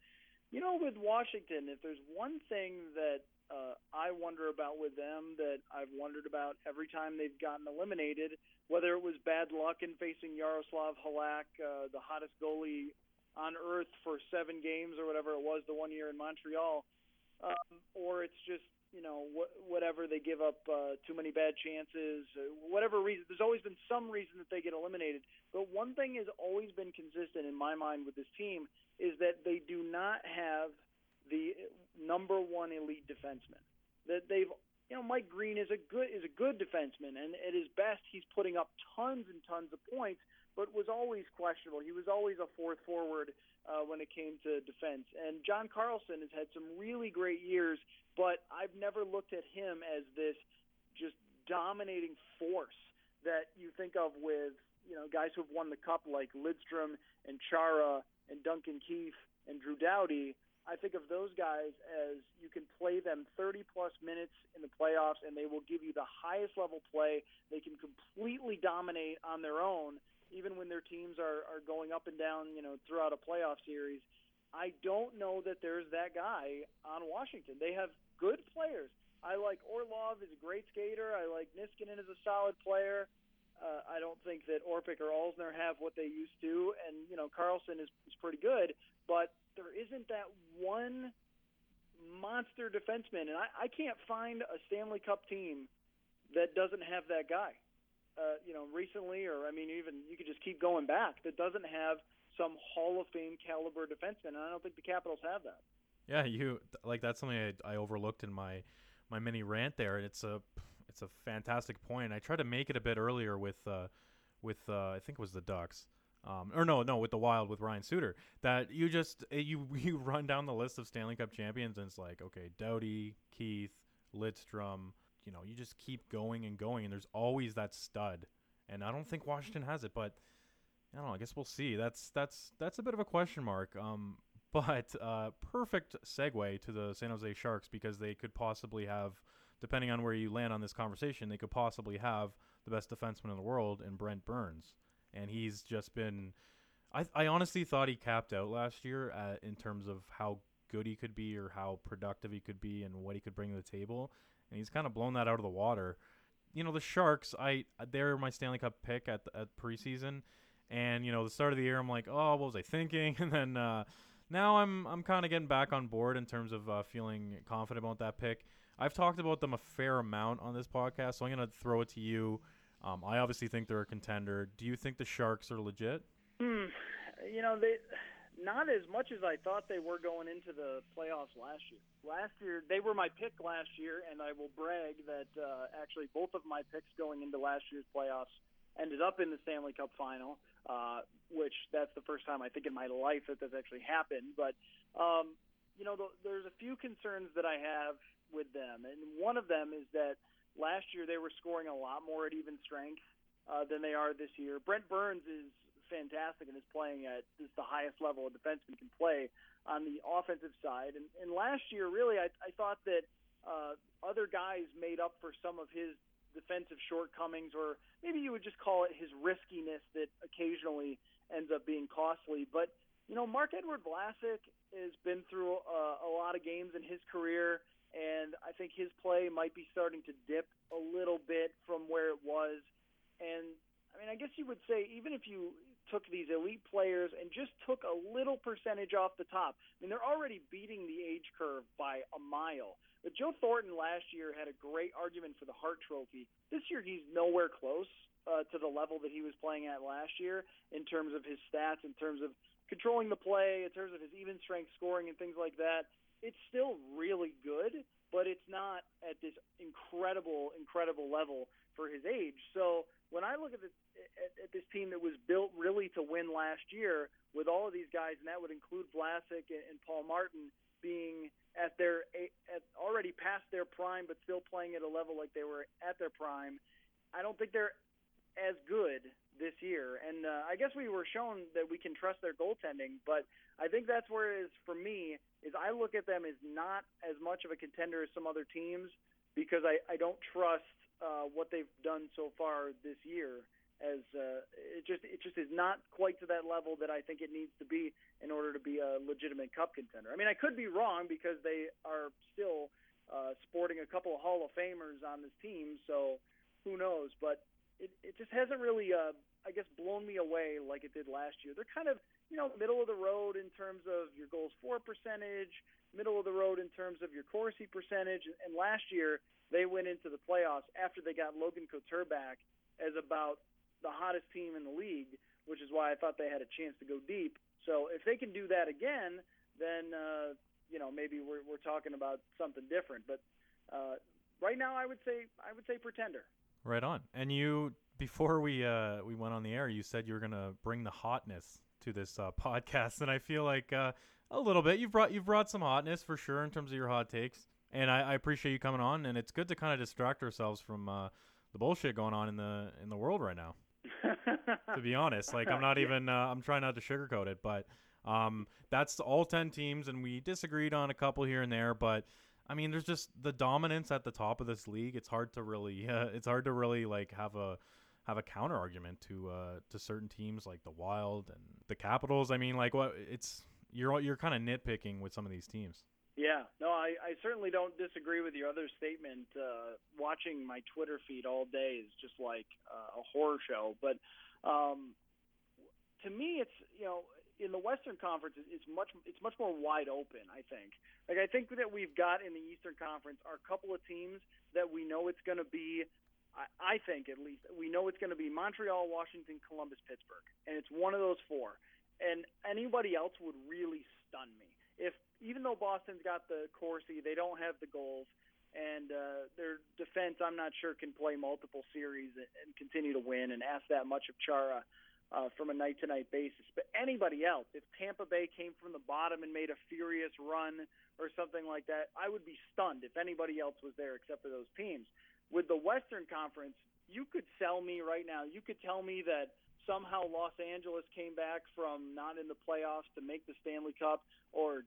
S3: you know, with Washington, if there's one thing that uh, I wonder about with them that I've wondered about every time they've gotten eliminated, whether it was bad luck in facing Jaroslav Halak, uh, the hottest goalie on earth for seven games or whatever it was the one year in Montreal, um, or it's just you know wh- whatever they give up uh, too many bad chances, uh, whatever reason. There's always been some reason that they get eliminated. But one thing has always been consistent in my mind with this team is that they do not have the number one elite defenseman. That they've you know Mike Green is a good is a good defenseman, and at his best he's putting up tons and tons of points, but was always questionable. He was always a fourth forward uh, when it came to defense. And John Carlson has had some really great years, but I've never looked at him as this just dominating force that you think of with you know guys who've won the cup like Lidstrom and Chara and Duncan Keith and Drew Doughty. I think of those guys as you can play them 30 plus minutes in the playoffs and they will give you the highest level play. They can completely dominate on their own even when their teams are are going up and down, you know, throughout a playoff series. I don't know that there's that guy on Washington. They have good players. I like Orlov is a great skater. I like Niskanen is a solid player. Uh, I don't think that Orpik or Alzner have what they used to, and you know Carlson is, is pretty good, but there isn't that one monster defenseman, and I, I can't find a Stanley Cup team that doesn't have that guy. Uh, you know, recently, or I mean, even you could just keep going back. That doesn't have some Hall of Fame caliber defenseman, and I don't think the Capitals have that.
S2: Yeah, you like that's something I, I overlooked in my my mini rant there, and it's a it's a fantastic point. I tried to make it a bit earlier with uh, with uh, I think it was the Ducks. Um, or no, no, with the Wild with Ryan Suter. That you just eh, you you run down the list of Stanley Cup champions, and it's like okay, Doughty, Keith, Lidstrom, you know, you just keep going and going, and there's always that stud. And I don't think Washington has it, but I don't know. I guess we'll see. That's that's that's a bit of a question mark. Um, but uh, perfect segue to the San Jose Sharks because they could possibly have, depending on where you land on this conversation, they could possibly have the best defenseman in the world in Brent Burns, and he's just been. I, I honestly thought he capped out last year at, in terms of how good he could be or how productive he could be and what he could bring to the table and he's kind of blown that out of the water. You know, the Sharks, I they're my Stanley Cup pick at at preseason, and you know the start of the year, I'm like, oh, what was I thinking? And then uh, now I'm I'm kind of getting back on board in terms of uh, feeling confident about that pick. I've talked about them a fair amount on this podcast, so I'm gonna throw it to you. Um, I obviously think they're a contender. Do you think the Sharks are legit?
S3: Hmm. You know they not as much as I thought they were going into the playoffs last year. Last year, they were my pick last year, and I will brag that uh, actually both of my picks going into last year's playoffs ended up in the Stanley Cup final, uh, which that's the first time I think in my life that that's actually happened. But, um, you know, the, there's a few concerns that I have with them, and one of them is that last year they were scoring a lot more at even strength uh, than they are this year. Brent Burns is fantastic and is playing at the highest level a defenseman can play on the offensive side. And, and last year, really, I, I thought that uh, other guys made up for some of his defensive shortcomings, or maybe you would just call it his riskiness that occasionally ends up being costly. But you know, Marc-Edouard Vlasic has been through a, a lot of games in his career, and I think his play might be starting to dip a little bit from where it was. And I mean, I guess you would say even if you took these elite players and just took a little percentage off the top. I mean, they're already beating the age curve by a mile. But Joe Thornton last year had a great argument for the Hart Trophy. This year, he's nowhere close uh, to the level that he was playing at last year in terms of his stats, in terms of controlling the play, in terms of his even strength scoring and things like that. It's still really good, but it's not at this incredible, incredible level for his age. So when I look at this, at, at this team that was built really to win last year with all of these guys, and that would include Vlasic and, and Paul Martin being at their at already past their prime, but still playing at a level like they were at their prime. I don't think they're as good this year, and uh, I guess we were shown that we can trust their goaltending. But I think that's where it is for me. Is I look at them as not as much of a contender as some other teams because I, I don't trust uh, what they've done so far this year as uh, it just it just is not quite to that level that I think it needs to be in order to be a legitimate cup contender. I mean, I could be wrong because they are still uh, sporting a couple of Hall of Famers on this team, so who knows? But it it just hasn't really, uh, I guess, blown me away like it did last year. They're kind of you know middle of the road in terms of your goals for percentage, middle of the road in terms of your Corsi percentage, and last year they went into the playoffs after they got Logan Couture back as about the hottest team in the league, which is why I thought they had a chance to go deep. So if they can do that again, then uh, you know maybe we're we're talking about something different. But uh, right now, I would say I would say pretender.
S2: Right on. And you before we uh, we went on the air, you said you were gonna bring the hotness to this uh, podcast, and I feel like uh, a little bit. You've brought you've brought some hotness for sure in terms of your hot takes, and I, I appreciate you coming on. And it's good to kind of distract ourselves from uh, the bullshit going on in the in the world right now. to be honest. Like I'm not even uh, I'm trying not to sugarcoat it, but um, that's all 10 teams and we disagreed on a couple here and there, but I mean there's just the dominance at the top of this league. It's hard to really uh, it's hard to really like have a have a counter argument to uh, to certain teams like the Wild and the Capitals. I mean, like what it's you're you're kind of nitpicking with some of these teams.
S3: Yeah, no, I, I certainly don't disagree with your other statement. Uh, watching my Twitter feed all day is just like uh, a horror show. But um, to me, it's you know in the Western Conference, it's much it's much more wide open. I think. Like I think that we've got in the Eastern Conference are a couple of teams that we know it's going to be. I, I think at least we know it's going to be Montreal, Washington, Columbus, Pittsburgh, and it's one of those four. And anybody else would really stun me if even though Boston's got the Corsi, they don't have the goals, and uh, their defense, I'm not sure, can play multiple series and, continue to win and ask that much of Chara uh, from a night-to-night basis. But anybody else, if Tampa Bay came from the bottom and made a furious run or something like that, I would be stunned if anybody else was there except for those teams. With the Western Conference, you could sell me right now. You could tell me that somehow Los Angeles came back from not in the playoffs to make the Stanley Cup, or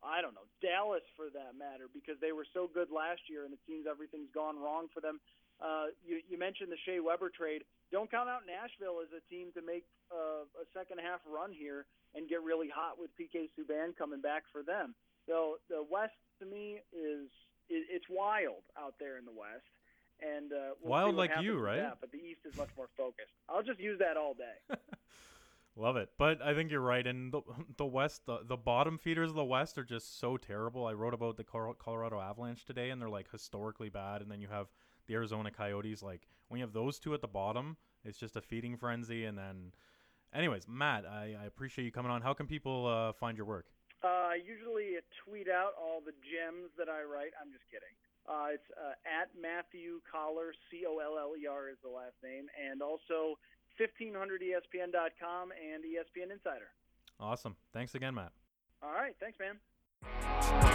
S3: I don't know, Dallas for that matter, because they were so good last year and it seems everything's gone wrong for them. Uh, you, you mentioned the Shea Weber trade. Don't count out Nashville as a team to make uh, a second half run here and get really hot with PK Subban coming back for them. So the West to me is it, it's wild out there in the West and uh, we'll
S2: wild like you, right?
S3: That, but the East is much more focused. I'll just use that all day.
S2: Love it, but I think you're right. And the the West, the, the bottom feeders of the West are just so terrible. I wrote about the Colorado Avalanche today, and they're like historically bad. And then you have the Arizona Coyotes. Like when you have those two at the bottom, it's just a feeding frenzy. And then, anyways, Matt, I, I appreciate you coming on. How can people uh, find your work?
S3: Uh, I usually tweet out all the gems that I write. I'm just kidding. Uh, it's uh, at Matthew Coller, C O L L E R is the last name, and also 1500ESPN.com and ESPN Insider.
S2: Awesome. Thanks again, Matt.
S3: All right. Thanks, man.